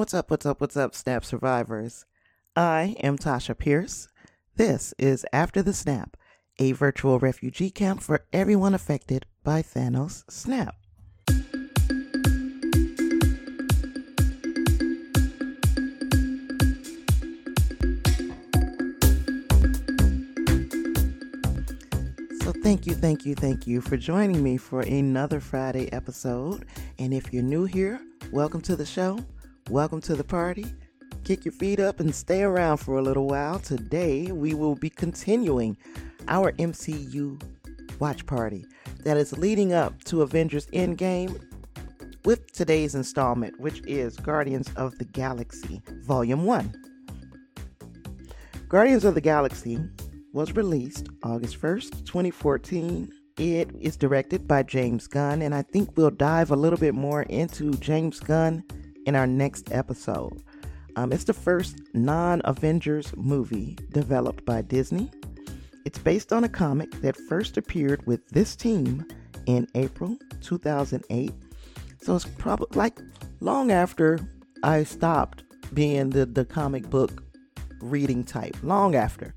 What's up, what's up, what's up, Snap survivors? I am Tasha Pierce. This is After the Snap, a virtual refugee camp for everyone affected by Thanos' snap. So, thank you, thank you, thank you for joining me for another Friday episode. And if you're new here, welcome to the show. Welcome to the party. Kick your feet up and stay around for a little while. Today, we will be continuing our MCU watch party that is leading up to Avengers Endgame with today's installment, which is Guardians of the Galaxy Volume 1. Guardians of the Galaxy was released August 1st, 2014. It is directed by James Gunn, and I think we'll dive a little bit more into James Gunn in our next episode. Um, it's the first non Avengers movie developed by Disney. It's based on a comic that first appeared with this team in April 2008. So it's probably like long after I stopped being the, the comic book reading type, long after.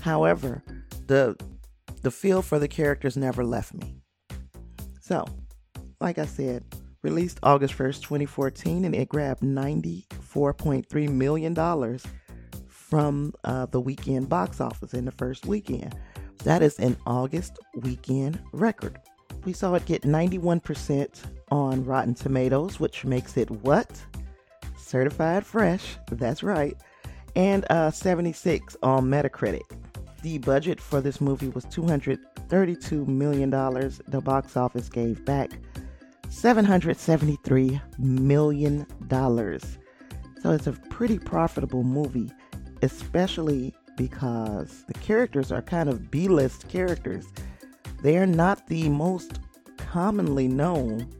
However, the the feel for the characters never left me. So, like I said, released August 1st, 2014, and it grabbed $94.3 million from uh, the weekend box office in the first weekend. That is an August weekend record. We saw it get 91% on Rotten Tomatoes, which makes it what? Certified fresh, that's right, and uh, 76 on Metacritic. The budget for this movie was $232 million. The box office gave back $773 million. So it's a pretty profitable movie, especially because the characters are kind of B list characters. They are not the most commonly known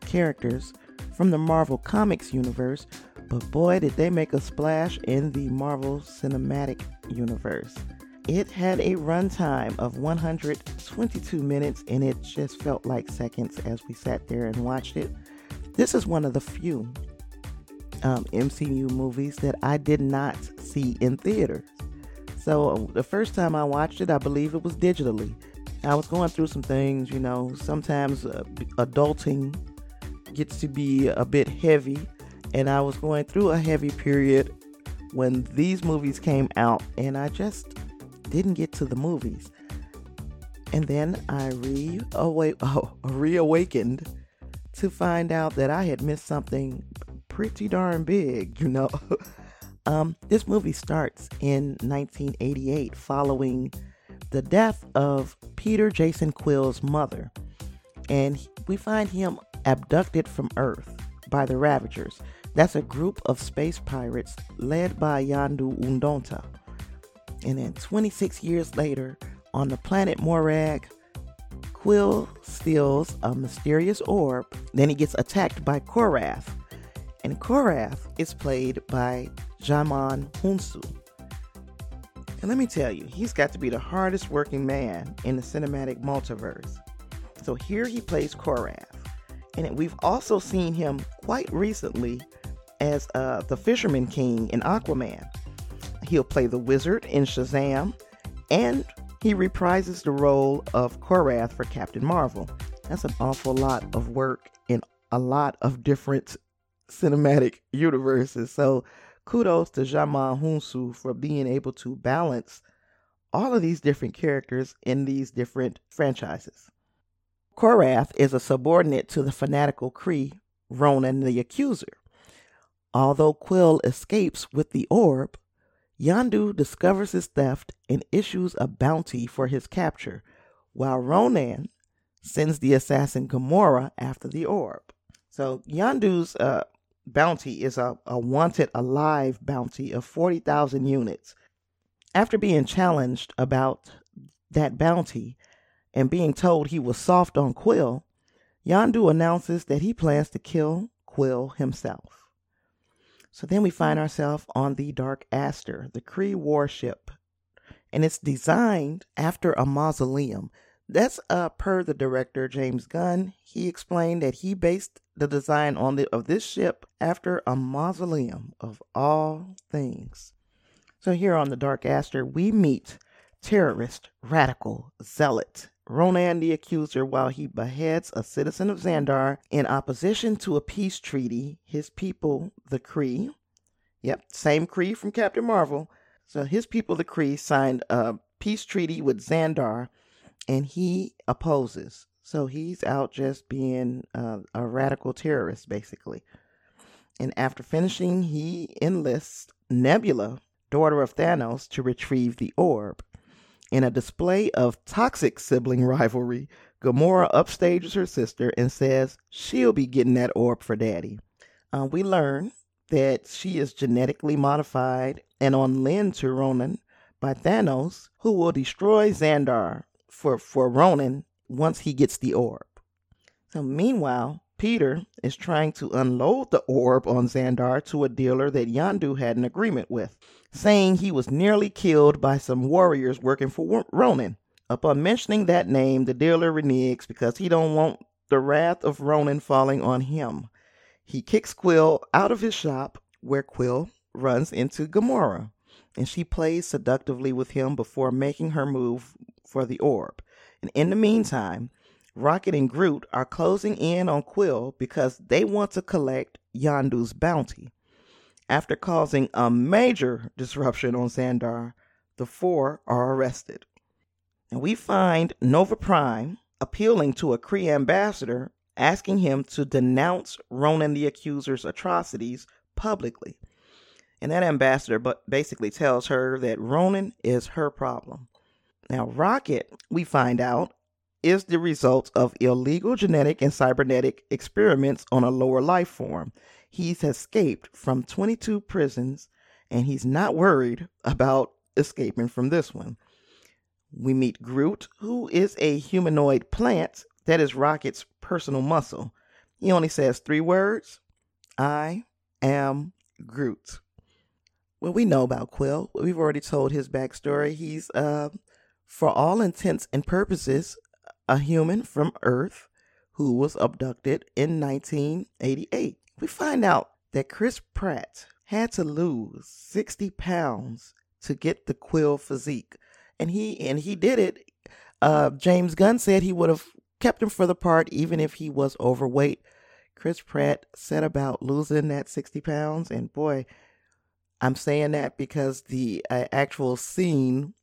characters from the Marvel Comics universe, but boy, did they make a splash in the Marvel Cinematic Universe. It had a runtime of 122 minutes and it just felt like seconds as we sat there and watched it. This is one of the few um, MCU movies that I did not see in theaters. So the first time I watched it, I believe it was digitally. I was going through some things, you know, sometimes uh, adulting gets to be a bit heavy, and I was going through a heavy period when these movies came out, and I just didn't get to the movies. And then I oh, reawakened to find out that I had missed something pretty darn big, you know. um, this movie starts in 1988 following the death of Peter Jason Quill's mother. And we find him abducted from Earth by the Ravagers. That's a group of space pirates led by Yondu Udonta. And then 26 years later, on the planet Morag, Quill steals a mysterious orb. Then he gets attacked by Korath. And Korath is played by Djimon Hounsou. And let me tell you, he's got to be the hardest working man in the cinematic multiverse. So here he plays Korath. And we've also seen him quite recently as uh, the Fisherman King in Aquaman. He'll play the wizard in Shazam, and he reprises the role of Korath for Captain Marvel. That's an awful lot of work in a lot of different cinematic universes. So kudos to Djimon Hounsou for being able to balance all of these different characters in these different franchises. Korath is a subordinate to the fanatical Kree, Ronan the Accuser. Although Quill escapes with the orb, Yondu discovers his theft and issues a bounty for his capture, while Ronan sends the assassin Gamora after the orb. So Yondu's uh, bounty is a, a wanted alive bounty of 40,000 units. After being challenged about that bounty and being told he was soft on Quill, Yandu announces that he plans to kill Quill himself. So then we find ourselves on the Dark Aster, the Kree warship. And it's designed after a mausoleum That's uh, per the director James Gunn. He explained that he based the design on the of this ship after a mausoleum of all things. So here on the Dark Aster, we meet terrorist, radical, zealot, Ronan the Accuser while he beheads a citizen of Xandar in opposition to a peace treaty. His people, the Kree, yep, same Kree from Captain Marvel. So his people, the Kree, signed a peace treaty with Xandar, and he opposes. So he's out just being uh, a radical terrorist, basically. And after finishing, he enlists Nebula, daughter of Thanos, to retrieve the orb. In a display of toxic sibling rivalry, Gamora upstages her sister and says she'll be getting that orb for daddy. Uh, we learn that she is genetically modified and on lend to Ronan by Thanos, who will destroy Xandar for, for Ronan once he gets the orb. So meanwhile, Peter is trying to unload the orb on Xandar to a dealer that Yondu had an agreement with saying he was nearly killed by some warriors working for Ronan. Upon mentioning that name, the dealer reneges because he don't want the wrath of Ronan falling on him. He kicks Quill out of his shop, where Quill runs into Gamora, and she plays seductively with him before making her move for the orb. And in the meantime, Rocket and Groot are closing in on Quill because they want to collect Yondu's bounty. After causing a major disruption on Xandar, the four are arrested. And we find Nova Prime appealing to a Kree ambassador, asking him to denounce Ronan the Accuser's atrocities publicly. And that ambassador basically tells her that Ronan is her problem. Now, Rocket, we find out, is the result of illegal genetic and cybernetic experiments on a lower life form he's escaped from 22 prisons and he's not worried about escaping from this one. We meet Groot, who is a humanoid plant that is Rocket's personal muscle. He only says three words I am Groot. Well, we know about Quill. We've already told his backstory. He's, uh, for all intents and purposes, a human from Earth who was abducted in 1988 we find out that Chris Pratt had to lose 60 pounds to get the Quill physique. And he and he did it. Uh, James Gunn said he would have kept him for the part even if he was overweight. Chris Pratt set about losing that 60 pounds. And boy, I'm saying that because the uh, actual scene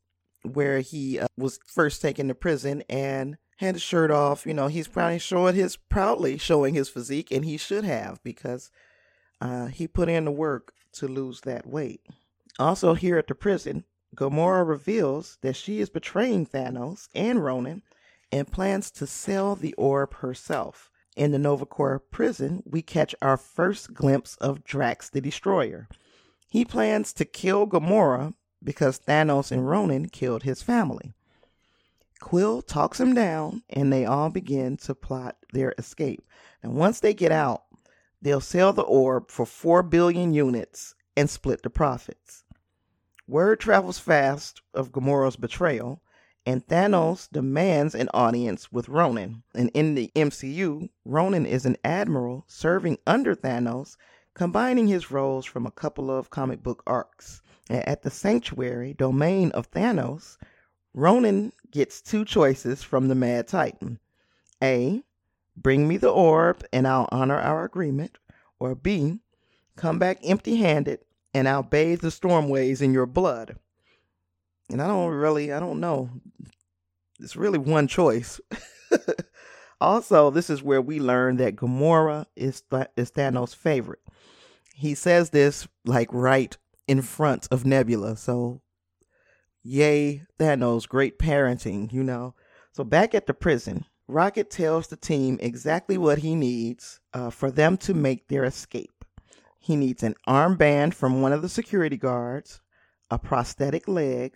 where he uh, was first taken to prison and had his shirt off. You know, he's probably showing his proudly showing his physique, and he should have because uh, he put in the work to lose that weight. Also, here at the prison, Gamora reveals that she is betraying Thanos and Ronan and plans to sell the orb herself. In the Nova Corps prison, we catch our first glimpse of Drax the Destroyer. He plans to kill Gamora because Thanos and Ronan killed his family. Quill talks him down, and they all begin to plot their escape. And once they get out, they'll sell the orb for 4 billion units and split the profits. Word travels fast of Gamora's betrayal, and Thanos demands an audience with Ronan. And in the MCU, Ronan is an admiral serving under Thanos, combining his roles from a couple of comic book arcs. And at the sanctuary domain of Thanos, Ronan gets two choices from the Mad Titan A. Bring me the orb and I'll honor our agreement. Or B. Come back empty handed and I'll bathe the starways in your blood. And I don't really, I don't know. It's really one choice. also, this is where we learn that Gamora is, Th- is Thanos' favorite. He says this like right in front of Nebula. So Yay, Thanos, great parenting, you know. So back at the prison, Rocket tells the team exactly what he needs uh, for them to make their escape. He needs an armband from one of the security guards, a prosthetic leg,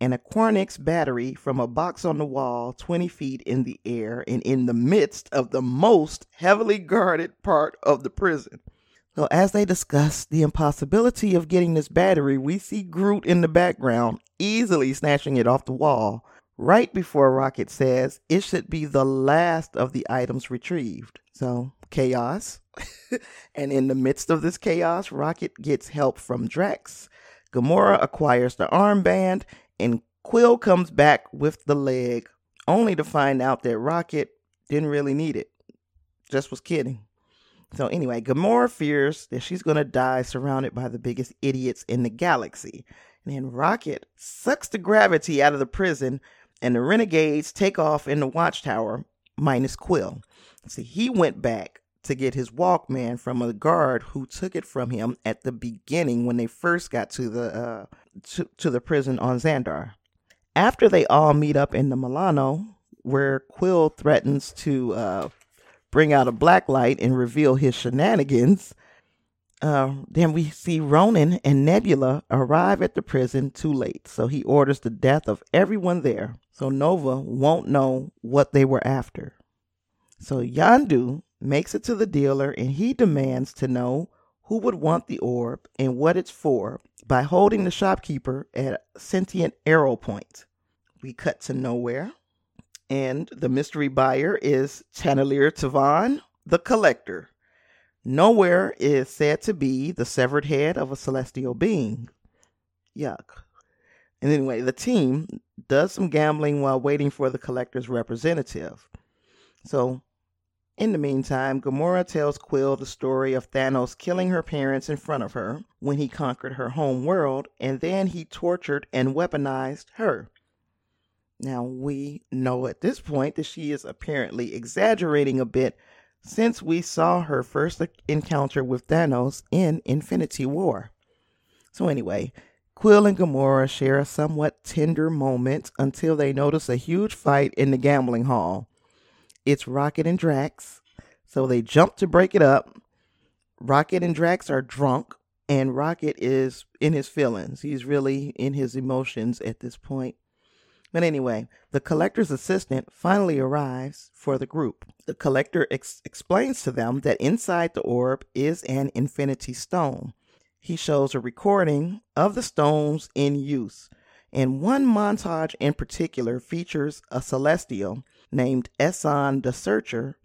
and a Quarnyx battery from a box on the wall 20 feet in the air and in the midst of the most heavily guarded part of the prison. So, as they discuss the impossibility of getting this battery, we see Groot in the background easily snatching it off the wall. right before Rocket says it should be the last of the items retrieved. So, chaos. and in the midst of this chaos, Rocket gets help from Drax. Gamora acquires the armband, and Quill comes back with the leg, only to find out that Rocket didn't really need it. Just was kidding. So anyway, Gamora fears that she's gonna die surrounded by the biggest idiots in the galaxy. And then Rocket sucks the gravity out of the prison, and the renegades take off in the watchtower, minus Quill. See, he went back to get his Walkman from a guard who took it from him at the beginning when they first got to the uh, to, to the prison on Xandar. After they all meet up in the Milano, where Quill threatens to uh, bring out a black light and reveal his shenanigans, uh, then we see Ronan and Nebula arrive at the prison too late. So he orders the death of everyone there. So Nova won't know what they were after. So Yondu makes it to the dealer and he demands to know who would want the orb and what it's for by holding the shopkeeper at sentient arrow point. We cut to nowhere. And the mystery buyer is Taneleer Tivan, the collector. Nowhere is said to be the severed head of a celestial being. Yuck. And anyway, the team does some gambling while waiting for the collector's representative. So, in the meantime, Gamora tells Quill the story of Thanos killing her parents in front of her when he conquered her home world, and then he tortured and weaponized her. Now, we know at this point that she is apparently exaggerating a bit since we saw her first encounter with Thanos in Infinity War. So, anyway, Quill and Gamora share a somewhat tender moment until they notice a huge fight in the gambling hall. It's Rocket and Drax, so they jump to break it up. Rocket and Drax are drunk, and Rocket is in his feelings. He's really in his emotions at this point. But anyway, the collector's assistant finally arrives for the group. The collector ex- explains to them that inside the orb is an infinity stone. He shows a recording of the stones in use, and one montage in particular features a celestial named Esan the Searcher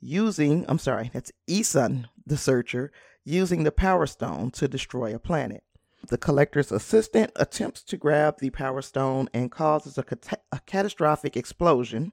using, I'm sorry, that's Eson the Searcher, using the Power Stone to destroy a planet. The collector's assistant attempts to grab the power stone and causes a, cat- a catastrophic explosion.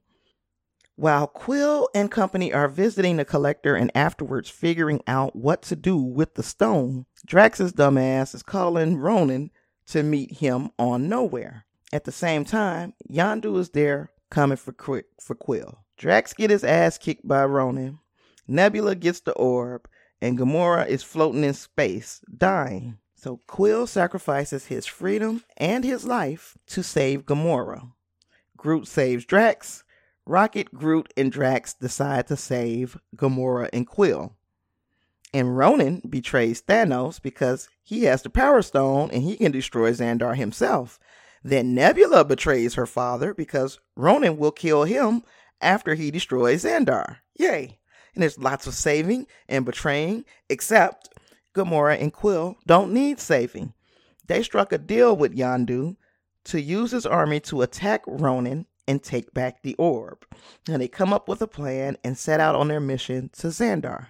While Quill and company are visiting the collector and afterwards figuring out what to do with the stone, Drax's dumbass is calling Ronan to meet him on nowhere. At the same time, Yondu is there coming for, Qu- for Quill. Drax get his ass kicked by Ronan. Nebula gets the orb, and Gamora is floating in space, dying. So Quill sacrifices his freedom and his life to save Gamora. Groot saves Drax. Rocket, Groot, and Drax decide to save Gamora and Quill. And Ronan betrays Thanos because he has the Power Stone and he can destroy Xandar himself. Then Nebula betrays her father because Ronan will kill him after he destroys Xandar. Yay! And there's lots of saving and betraying, except Gamora, and Quill don't need saving. They struck a deal with Yondu to use his army to attack Ronan and take back the orb. And they come up with a plan and set out on their mission to Xandar.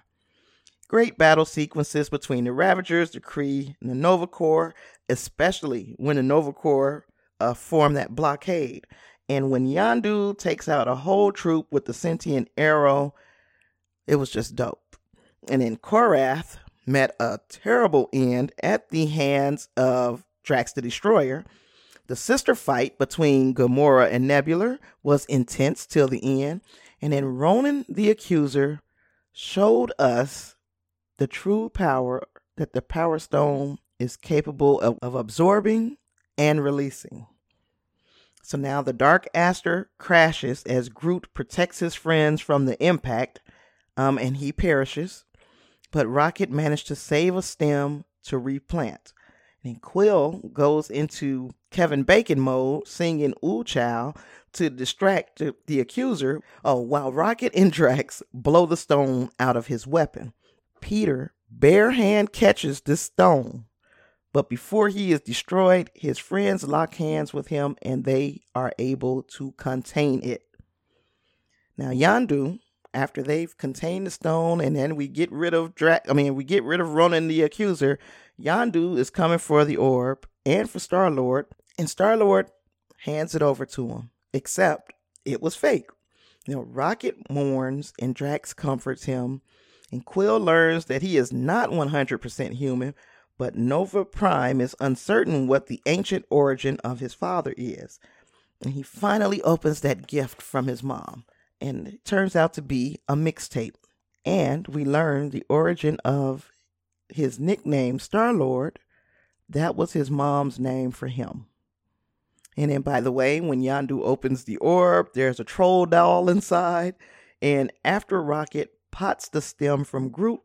Great battle sequences between the Ravagers, the Kree, and the Nova Corps, especially when the Nova Corps uh, form that blockade. And when Yondu takes out a whole troop with the sentient arrow, it was just dope. And then Korath, met a terrible end at the hands of Drax the Destroyer. The sister fight between Gamora and Nebula was intense till the end, and then Ronan the Accuser showed us the true power that the Power Stone is capable of, of absorbing and releasing. So now the Dark Aster crashes as Groot protects his friends from the impact, um, and he perishes but Rocket managed to save a stem to replant. And Quill goes into Kevin Bacon mode, singing Ooh Child to distract the accuser. Oh, while Rocket and Drax blow the stone out of his weapon. Peter bare hand catches the stone, But before he is destroyed, his friends lock hands with him and they are able to contain it. Now, Yondu, after they've contained the stone and then we get rid of Dra- I mean, we get rid of Ronan the accuser, Yondu is coming for the orb and for Star Lord, and Star Lord hands it over to him, except it was fake. Know, Rocket mourns and Drax comforts him, and Quill learns that he is not 100% human, but Nova Prime is uncertain what the ancient origin of his father is. And he finally opens that gift from his mom, and it turns out to be a mixtape. And we learn the origin of his nickname, Star Lord. That was his mom's name for him. And then, by the way, when Yondu opens the orb, there's a troll doll inside. And after Rocket pots the stem from Groot,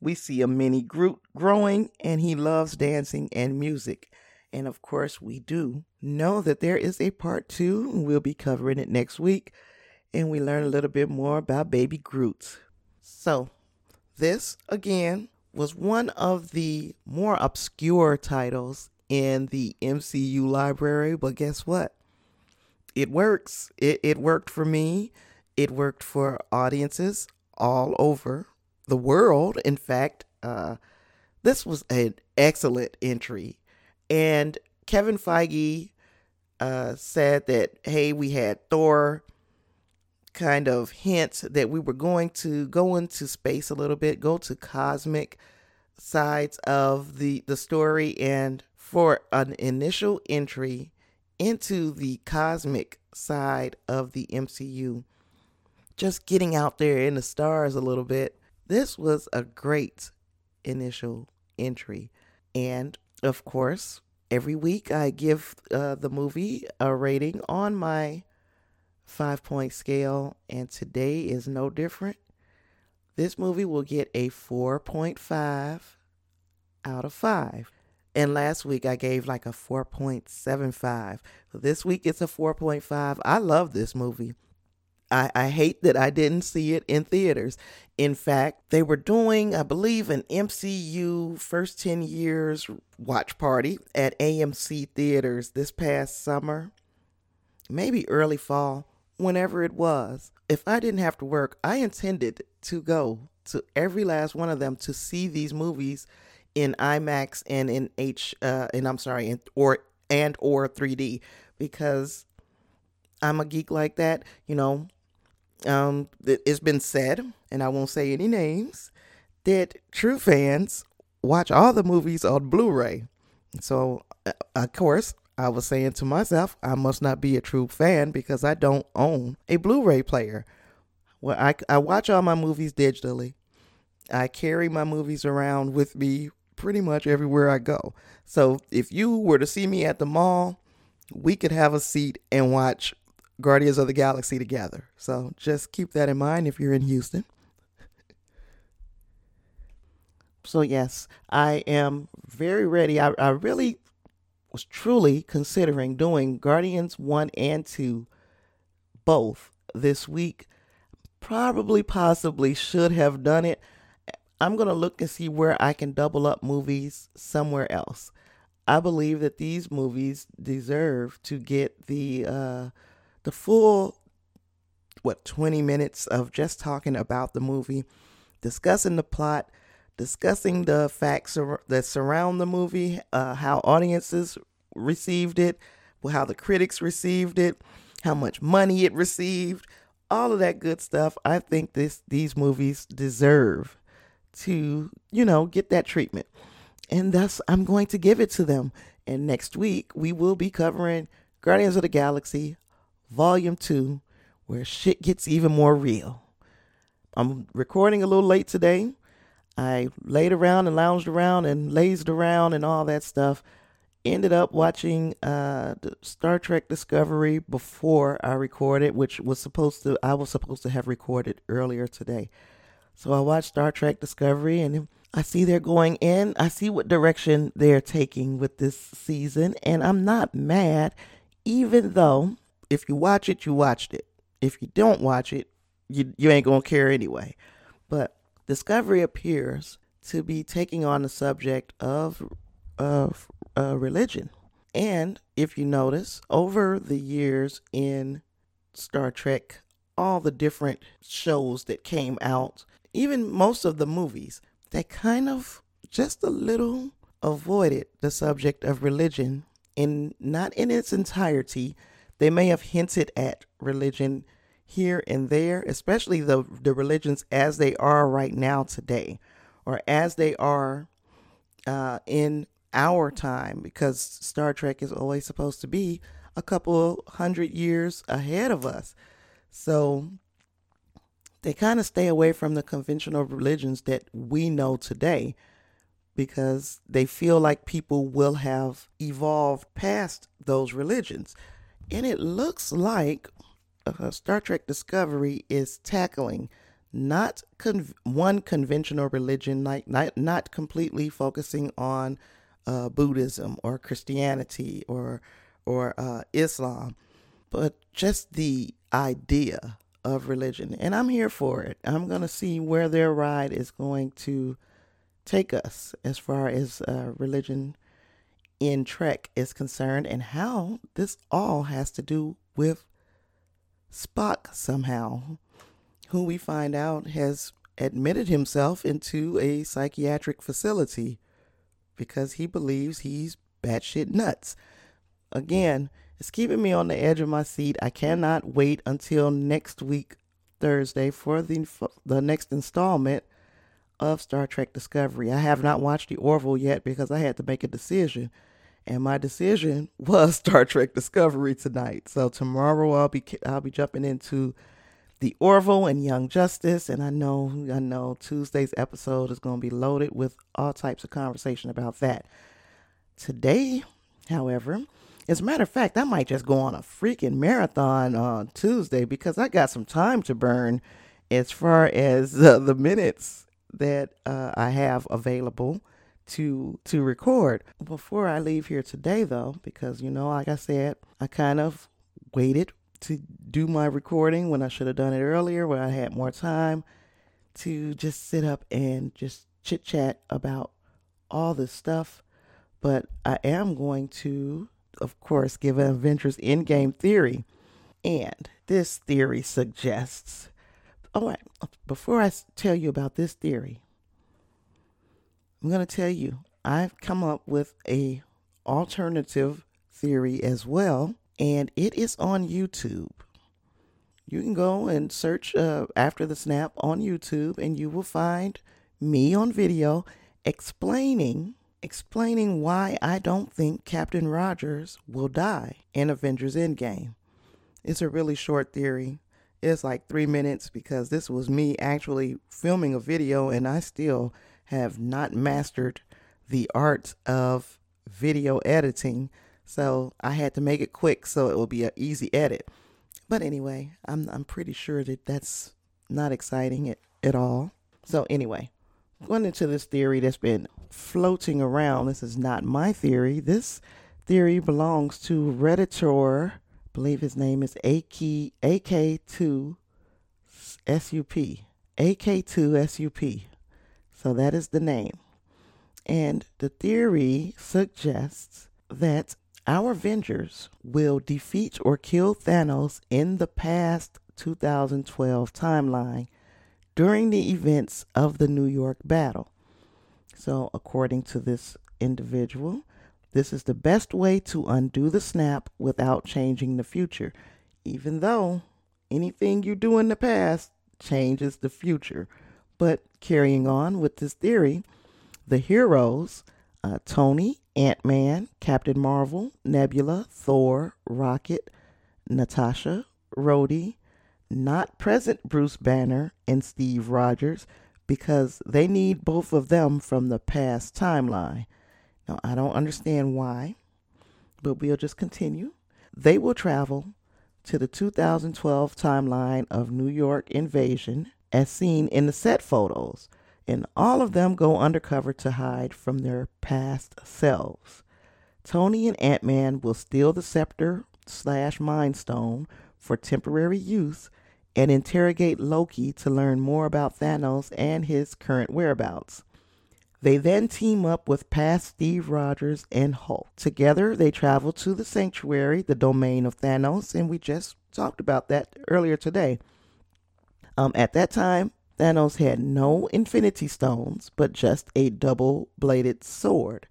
we see a mini Groot growing, and he loves dancing and music. And of course, we do know that there is a part two. We'll be covering it next week. And we learn a little bit more about baby Groot. So, this again was one of the more obscure titles in the MCU library, but guess what? It works. It, it worked for me. It worked for audiences all over the world. In fact, uh, this was an excellent entry. And Kevin Feige uh, said that, hey, we had Thor kind of hints that we were going to go into space a little bit, go to cosmic sides of the, the story. And for an initial entry into the cosmic side of the MCU, just getting out there in the stars a little bit, this was a great initial entry. And of course, every week I give uh, the movie a rating on my five point scale, and today is no different. This movie will get a 4.5 out of 5. And last week I gave like a 4.75. This week it's a 4.5. I love this movie. I, I hate that I didn't see it in theaters. In fact, they were doing, I believe, an MCU first 10 years watch party at AMC theaters this past summer, maybe early fall, whenever it was. If I didn't have to work, I intended to go to every last one of them to see these movies in IMAX and in H uh, and I'm sorry, in, or and or 3D because I'm a geek like that. You know, um, it's been said, and I won't say any names, that true fans watch all the movies on Blu-ray. So, uh, of course, I was saying to myself, I must not be a true fan because I don't own a Blu-ray player. Well, I, I watch all my movies digitally. I carry my movies around with me pretty much everywhere I go. So if you were to see me at the mall, we could have a seat and watch Guardians of the Galaxy together. So just keep that in mind if you're in Houston. so yes, I am very ready. I, I really was truly considering doing Guardians 1 and 2 both this week. Probably, possibly should have done it I'm going to look and see where I can double up movies somewhere else. I believe that these movies deserve to get the uh, the full what 20 minutes of just talking about the movie, discussing the plot, discussing the facts that surround the movie, uh, how audiences received it, how the critics received it, how much money it received, all of that good stuff. I think this these movies deserve to, you know, get that treatment. And thus, I'm going to give it to them. And next week, we will be covering Guardians of the Galaxy Volume 2, where shit gets even more real. I'm recording a little late today. I laid around and lounged around and lazed around and all that stuff. Ended up watching uh, Star Trek Discovery before I recorded, which was supposed to I was supposed to have recorded earlier today. So I watched Star Trek Discovery and I see they're going in. I see what direction they're taking with this season, and I'm not mad, even though if you watch it, you watched it. If you don't watch it, you, you ain't gonna care anyway. But Discovery appears to be taking on the subject of of uh, religion. And if you notice, over the years in Star Trek, all the different shows that came out, even most of the movies, they kind of just a little avoided the subject of religion and not in its entirety. They may have hinted at religion here and there, especially the the religions as they are right now today, or as they are uh, in our time, because Star Trek is always supposed to be a couple hundred years ahead of us. So they kind of stay away from the conventional religions that we know today because they feel like people will have evolved past those religions. And it looks like uh, Star Trek Discovery is tackling not con- one conventional religion, like not, not completely focusing on uh, Buddhism or Christianity or or uh, Islam, but just the idea of religion. And I'm here for it. I'm going to see where their ride is going to take us as far as uh, religion in Trek is concerned and how this all has to do with Spock somehow, who we find out has admitted himself into a psychiatric facility because he believes he's batshit nuts again, it's keeping me on the edge of my seat. I cannot wait until next week, Thursday, for the the next installment of Star Trek Discovery. I have not watched the Orville yet because I had to make a decision, and my decision was Star Trek Discovery tonight. So tomorrow I'll be I'll be jumping into the Orville and Young Justice, and I know I know Tuesday's episode is going to be loaded with all types of conversation about that. Today, however, as a matter of fact, I might just go on a freaking marathon on Tuesday because I got some time to burn as far as uh, the minutes that uh, I have available to to record. Before I leave here today though, because you know, like I said, I kind of waited to do my recording when I should have done it earlier when I had more time to just sit up and just chit chat about all this stuff. But I am going to of course, give an Avengers Endgame theory. And this theory suggests. Oh, all right, before I tell you about this theory, I'm going to tell you I've come up with a alternative theory as well, and it is on YouTube. You can go and search uh, after the snap on YouTube, and you will find me on video explaining explaining why I don't think Captain Rogers will die in Avengers Endgame. It's a really short theory. It's like three minutes because this was me actually filming a video and I still have not mastered the art of video editing. So I had to make it quick so it will be an easy edit. But anyway, I'm, I'm pretty sure that that's not exciting at, at all. So, anyway, going into this theory that's been floating around, this is not my theory. This theory belongs to Redditor, I believe his name is AK2SUP. AK2SUP. So that is the name. And the theory suggests that our Avengers will defeat or kill Thanos in the past 2012 timeline during the events of the New York battle. So, according to this individual, this is the best way to undo the snap without changing the future, even though anything you do in the past changes the future. But carrying on with this theory, the heroes uh, Tony, Ant Man, Captain Marvel, Nebula, Thor, Rocket, Natasha, Rhodey, not present Bruce Banner and Steve Rogers because they need both of them from the past timeline. Now, I don't understand why, but we'll just continue. They will travel to the 2012 timeline of New York invasion as seen in the set photos, and all of them go undercover to hide from their past selves. Tony and Ant Man will steal the scepter slash Mind Stone for temporary use and interrogate Loki to learn more about Thanos and his current whereabouts. They then team up with past Steve Rogers and Hulk. Together, they travel to the sanctuary, the domain of Thanos, and we just talked about that earlier today. Um, at that time, Thanos had no Infinity Stones, but just a double bladed sword.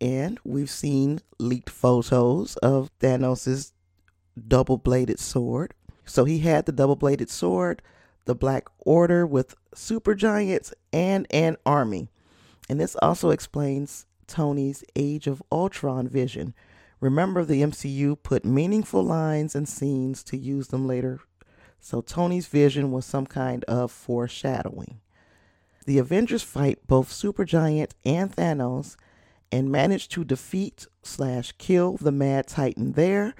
And we've seen leaked photos of Thanos' double bladed sword. So he had the double bladed sword, the Black Order with super giants, and an army. And this also explains Tony's Age of Ultron vision. Remember, the MCU put meaningful lines and scenes to use them later. So Tony's vision was some kind of foreshadowing. The Avengers fight both Supergiant and Thanos and manage to defeat slash kill the Mad Titan there.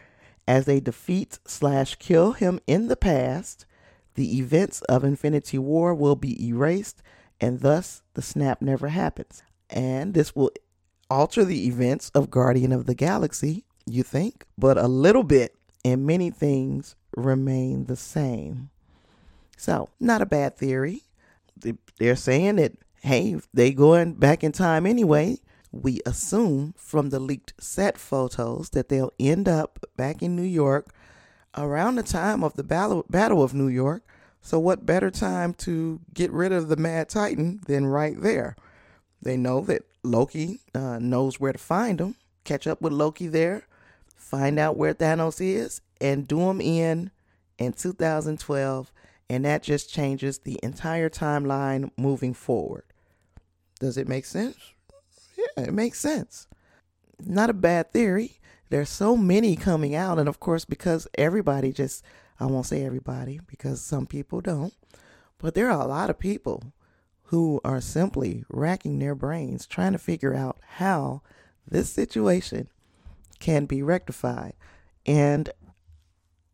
As they defeat slash kill him in the past, the events of Infinity War will be erased and thus the snap never happens. And this will alter the events of Guardian of the Galaxy, you think, but a little bit, and many things remain the same. So, not a bad theory. They're saying that, hey, they going back in time anyway. We assume from the leaked set photos that they'll end up back in New York around the time of the Battle, Battle of New York so, what better time to get rid of the Mad Titan than right there? They know that Loki uh, knows where to find him. Catch up with Loki there, find out where Thanos is, and do them in in 2012. And that just changes the entire timeline moving forward. Does it make sense? Yeah, it makes sense. Not a bad theory. There's so many coming out, and of course, because everybody just I won't say everybody because some people don't, but there are a lot of people who are simply racking their brains trying to figure out how this situation can be rectified. And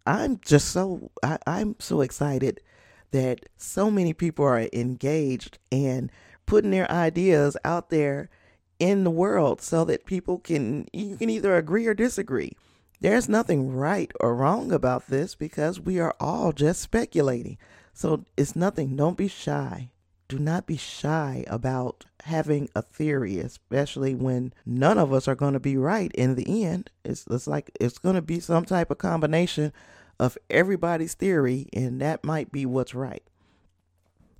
I'm just so I, I'm so excited that so many people are engaged and putting their ideas out there in the world so that people can you can either agree or disagree. There's nothing right or wrong about this because we are all just speculating. So it's nothing. Don't be shy. Do not be shy about having a theory, especially when none of us are going to be right in the end. It's, it's like it's going to be some type of combination of everybody's theory, and that might be what's right.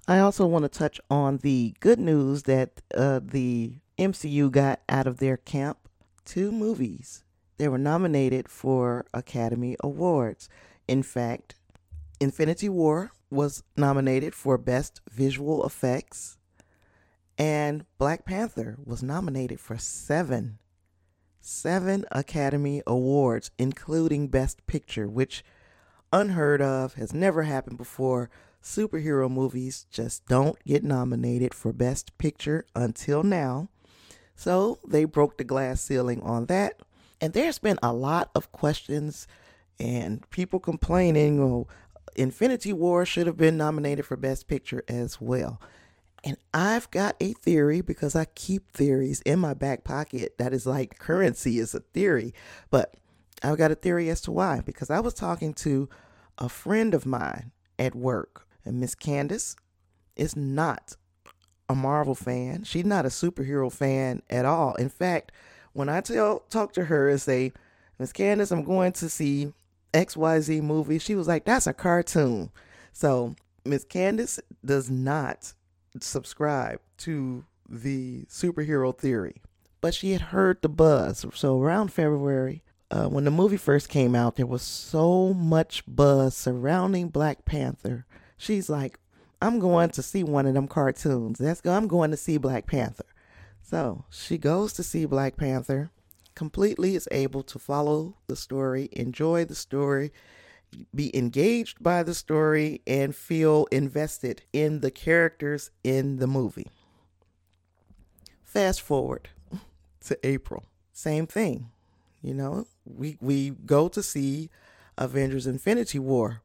I also want to touch on the good news that uh, the MCU got out of their camp two movies they were nominated for Academy Awards. In fact, Infinity War was nominated for Best Visual Effects, and Black Panther was nominated for seven, seven Academy Awards, including Best Picture, which unheard of, has never happened before. Superhero movies just don't get nominated for Best Picture until now. So they broke the glass ceiling on that. And there's been a lot of questions and people complaining, oh, Infinity War should have been nominated for Best Picture as well. And I've got a theory because I keep theories in my back pocket that is like currency is a theory. But I've got a theory as to why. Because I was talking to a friend of mine at work, and Miss Candace is not a Marvel fan. She's not a superhero fan at all. In fact, when I tell talk to her and say, Miss Candace, I'm going to see XYZ movie, she was like, That's a cartoon. So Miss Candace does not subscribe to the superhero theory. But she had heard the buzz. So around February, uh, when the movie first came out, there was so much buzz surrounding Black Panther. She's like, I'm going to see one of them cartoons. That's I'm going to see Black Panther. So she goes to see Black Panther, completely is able to follow the story, enjoy the story, be engaged by the story, and feel invested in the characters in the movie. Fast forward to April. Same thing. You know, we, we go to see Avengers Infinity War.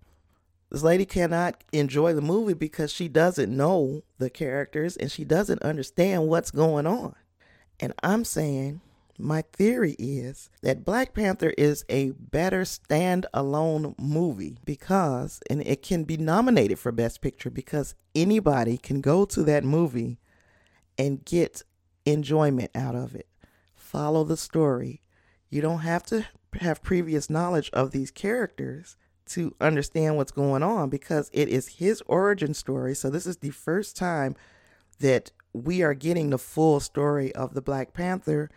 This lady cannot enjoy the movie because she doesn't know the characters and she doesn't understand what's going on. And I'm saying my theory is that Black Panther is a better standalone movie because, and it can be nominated for Best Picture because anybody can go to that movie and get enjoyment out of it. Follow the story. You don't have to have previous knowledge of these characters to understand what's going on because it is his origin story. So, this is the first time that we are getting the full story of the Black Panther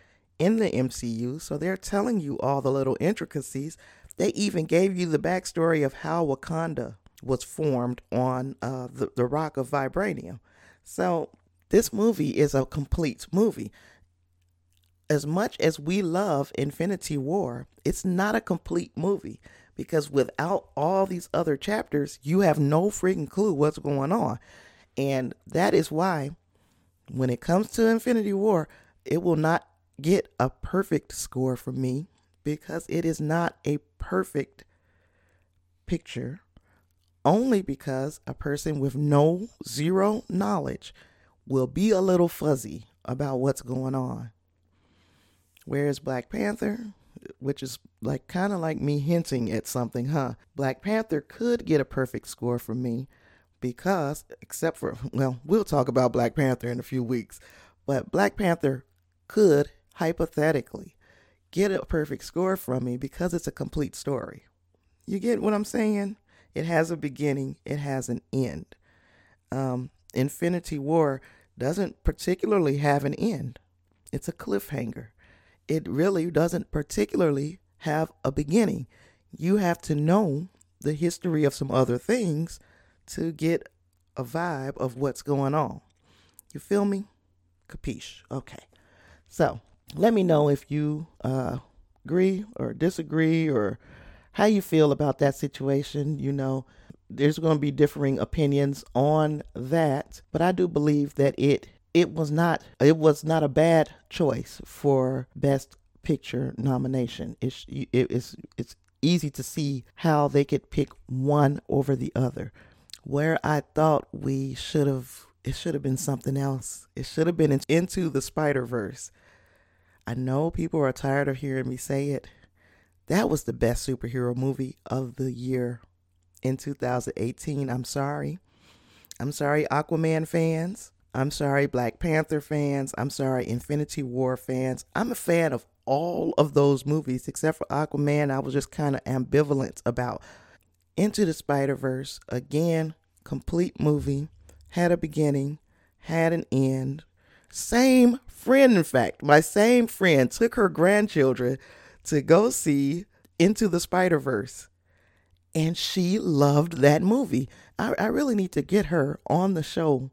in the MCU. So, they're telling you all the little intricacies. They even gave you the backstory of how Wakanda was formed on uh, the, the rock of vibranium. So, this movie is a complete movie. As much as we love Infinity War, it's not a complete movie because without all these other chapters, you have no freaking clue what's going on. And that is why, when it comes to Infinity War, it will not get a perfect score from me because it is not a perfect picture only because a person with no zero knowledge will be a little fuzzy about what's going on. Whereas Black Panther, which is like kind of like me hinting at something, huh? Black Panther could get a perfect score from me because, except for, well, we'll talk about Black Panther in a few weeks, but Black Panther could hypothetically get a perfect score from me because it's a complete story. You get what I'm saying? It has a beginning, it has an end. Um, Infinity War doesn't particularly have an end, it's a cliffhanger. It really doesn't particularly have a beginning. You have to know the history of some other things to get a vibe of what's going on. You feel me? Capiche. Okay. So let me know if you uh, agree or disagree or how you feel about that situation. You know, there's going to be differing opinions on that, but I do believe that it it was not it was not a bad choice for best picture nomination. It's it is it's easy to see how they could pick one over the other. Where I thought we should have it should have been something else. It should have been into the Spider Verse. I know people are tired of hearing me say it, that was the best superhero movie of the year in 2018. I'm sorry. I'm sorry, Aquaman fans. I'm sorry, Black Panther fans. I'm sorry, Infinity War fans. I'm a fan of all of those movies except for Aquaman. I was just kind of ambivalent about Into the Spider Verse. Again, complete movie, had a beginning, had an end. Same friend, in fact, my same friend took her grandchildren to go see Into the Spider Verse. And she loved that movie. I, I really need to get her on the show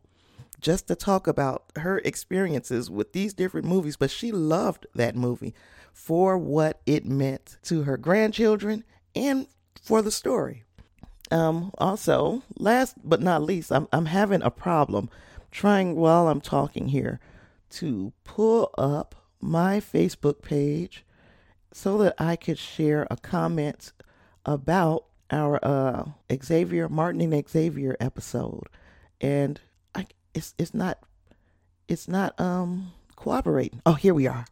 just to talk about her experiences with these different movies. But she loved that movie for what it meant to her grandchildren and for the story. Um, also, last but not least, I'm, I'm having a problem trying while I'm talking here to pull up my Facebook page so that I could share a comment about our uh, Xavier Martin and Xavier episode, and I, it's it's not it's not um cooperating. Oh, here we are,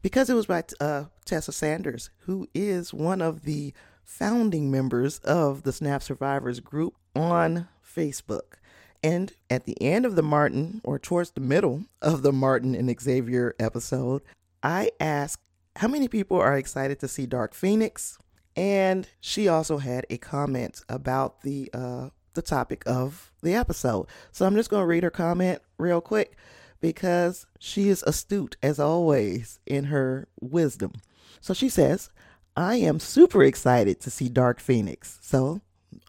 because it was by uh, Tessa Sanders, who is one of the founding members of the Snap Survivors group on Facebook. And at the end of the Martin, or towards the middle of the Martin and Xavier episode, I asked how many people are excited to see Dark Phoenix? And she also had a comment about the uh, the topic of the episode. So I'm just going to read her comment real quick because she is astute as always in her wisdom. So she says, "I am super excited to see Dark Phoenix." So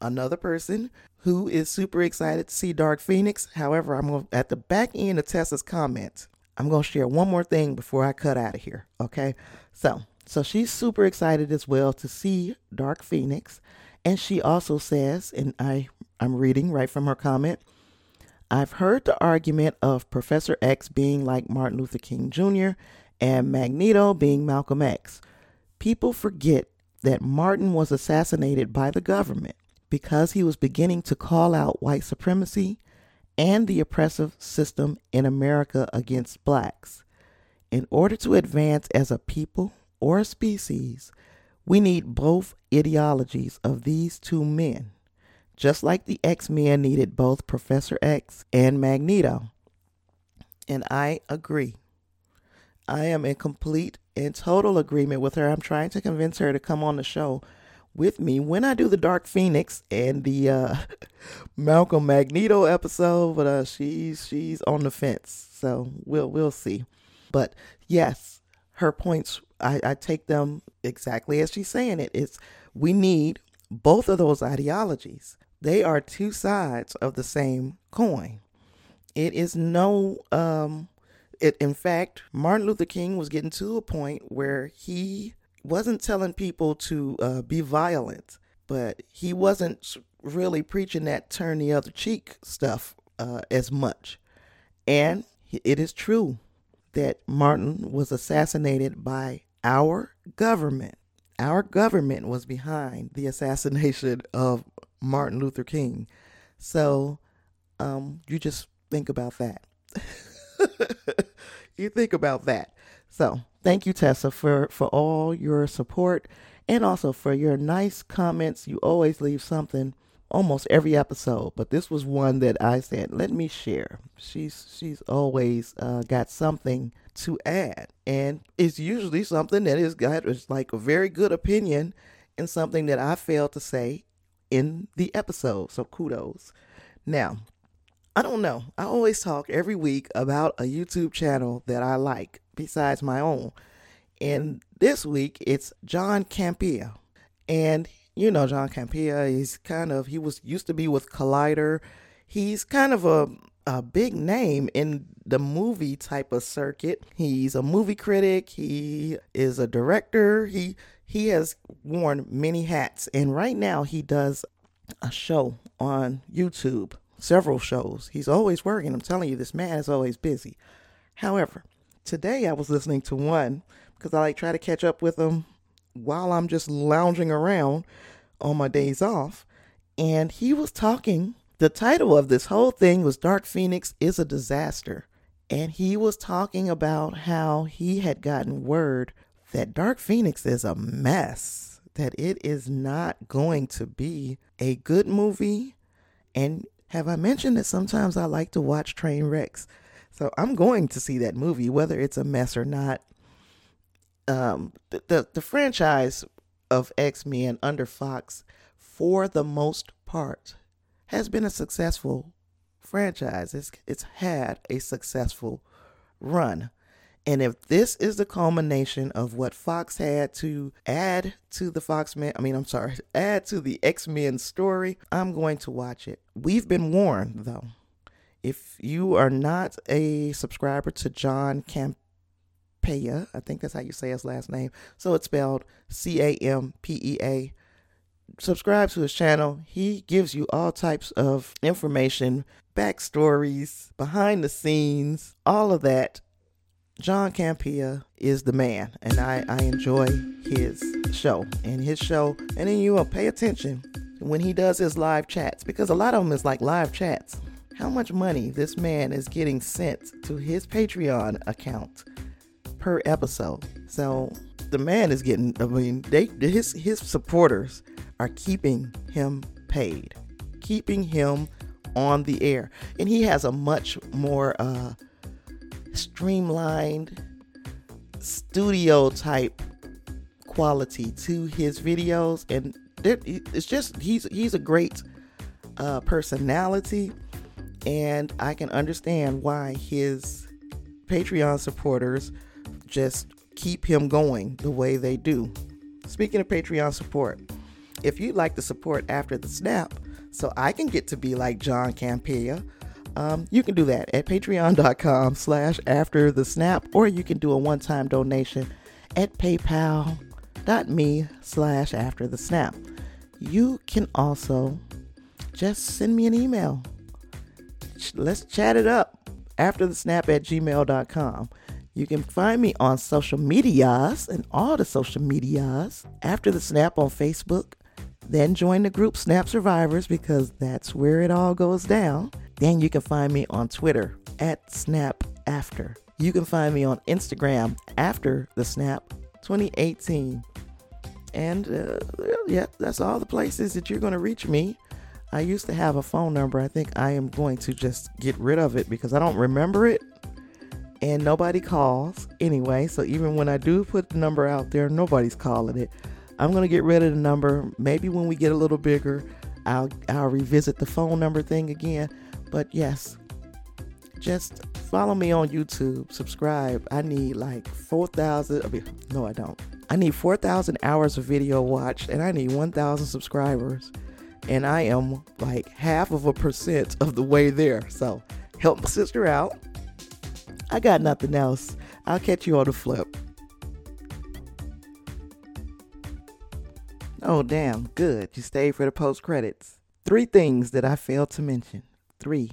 another person who is super excited to see Dark Phoenix. However, I'm going at the back end of Tessa's comment. I'm going to share one more thing before I cut out of here. Okay. So, so she's super excited as well to see Dark Phoenix. And she also says, and I, I'm reading right from her comment, I've heard the argument of Professor X being like Martin Luther King Jr. and Magneto being Malcolm X. People forget that Martin was assassinated by the government because he was beginning to call out white supremacy and the oppressive system in America against blacks. In order to advance as a people or a species, we need both ideologies of these two men, just like the X Men needed both Professor X and Magneto. And I agree. I am in complete and total agreement with her. I'm trying to convince her to come on the show with me when I do the Dark Phoenix and the uh, Malcolm Magneto episode, but uh, she's she's on the fence. So we'll we'll see. But yes, her points I, I take them exactly as she's saying it. It's we need both of those ideologies. They are two sides of the same coin. It is no um it in fact Martin Luther King was getting to a point where he wasn't telling people to uh, be violent, but he wasn't really preaching that turn the other cheek stuff uh, as much. And it is true that Martin was assassinated by our government. Our government was behind the assassination of Martin Luther King. So um, you just think about that. you think about that. So thank you, Tessa, for, for all your support and also for your nice comments. You always leave something almost every episode, but this was one that I said, let me share. She's she's always uh, got something to add, and it's usually something that is got is like a very good opinion and something that I failed to say in the episode. So kudos. Now, I don't know. I always talk every week about a YouTube channel that I like besides my own. And this week it's John Campea. And you know John Campea, he's kind of he was used to be with Collider. He's kind of a a big name in the movie type of circuit. He's a movie critic, he is a director. He he has worn many hats and right now he does a show on YouTube, several shows. He's always working. I'm telling you this man is always busy. However, today I was listening to one because I like try to catch up with them while I'm just lounging around on my days off. And he was talking, the title of this whole thing was Dark Phoenix is a Disaster. And he was talking about how he had gotten word that Dark Phoenix is a mess, that it is not going to be a good movie. And have I mentioned that sometimes I like to watch train wrecks? So I'm going to see that movie, whether it's a mess or not. Um, the, the, the franchise of X Men under Fox, for the most part, has been a successful franchise. It's, it's had a successful run. And if this is the culmination of what Fox had to add to the Fox Men, I mean, I'm sorry, add to the X Men story, I'm going to watch it. We've been warned, though. If you are not a subscriber to John Campea, I think that's how you say his last name. So it's spelled C A M P E A. Subscribe to his channel. He gives you all types of information, backstories, behind the scenes, all of that John Campea is the man, and I, I enjoy his show and his show. And then you will pay attention when he does his live chats because a lot of them is like live chats. How much money this man is getting sent to his Patreon account per episode? So the man is getting. I mean, they his his supporters are keeping him paid, keeping him on the air, and he has a much more. uh streamlined studio type quality to his videos and it's just he's he's a great uh, personality and I can understand why his Patreon supporters just keep him going the way they do. Speaking of Patreon support, if you'd like to support after the snap so I can get to be like John Campea um, you can do that at patreon.com slash after the snap, or you can do a one-time donation at paypal.me slash after the snap. You can also just send me an email. Let's chat it up after the snap at gmail.com. You can find me on social medias and all the social medias after the snap on Facebook. Then join the group Snap Survivors because that's where it all goes down. Then you can find me on Twitter at Snap After. You can find me on Instagram after the Snap 2018. And uh, yeah, that's all the places that you're going to reach me. I used to have a phone number. I think I am going to just get rid of it because I don't remember it. and nobody calls anyway. So even when I do put the number out there, nobody's calling it. I'm gonna get rid of the number. Maybe when we get a little bigger, I'll I'll revisit the phone number thing again. But yes, just follow me on YouTube, subscribe. I need like 4,000. I mean, no, I don't. I need 4,000 hours of video watched and I need 1,000 subscribers. And I am like half of a percent of the way there. So help my sister out. I got nothing else. I'll catch you on the flip. Oh, damn. Good. You stayed for the post credits. Three things that I failed to mention. Three.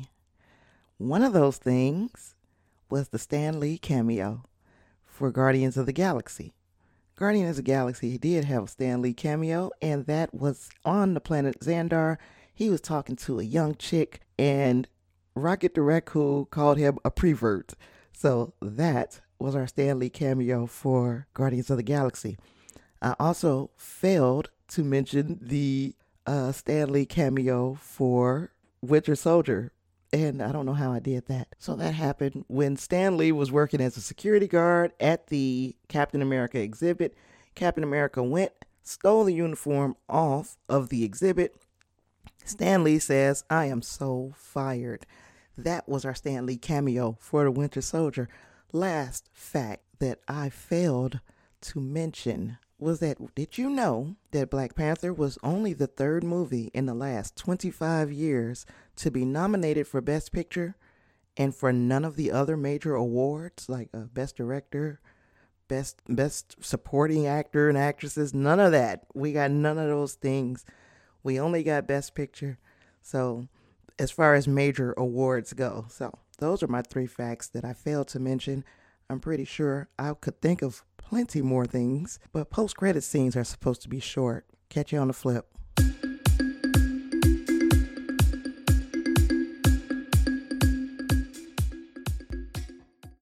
One of those things was the Stan Lee cameo for Guardians of the Galaxy. Guardians of the Galaxy he did have a Stan Lee cameo, and that was on the planet Xandar. He was talking to a young chick, and Rocket the Raccoon called him a prevert. So that was our Stan Lee cameo for Guardians of the Galaxy. I also failed to mention the uh, Stan Lee cameo for Winter Soldier and I don't know how I did that. So that happened when Stan Lee was working as a security guard at the Captain America exhibit. Captain America went, stole the uniform off of the exhibit. Stan Lee says, I am so fired. That was our Stan Lee cameo for the Winter Soldier. Last fact that I failed to mention was that did you know that Black Panther was only the third movie in the last 25 years to be nominated for Best Picture and for none of the other major awards like uh, Best Director, Best Best Supporting Actor and Actresses, none of that. We got none of those things. We only got Best Picture. So, as far as major awards go, so those are my three facts that I failed to mention. I'm pretty sure I could think of plenty more things, but post credit scenes are supposed to be short. Catch you on the flip.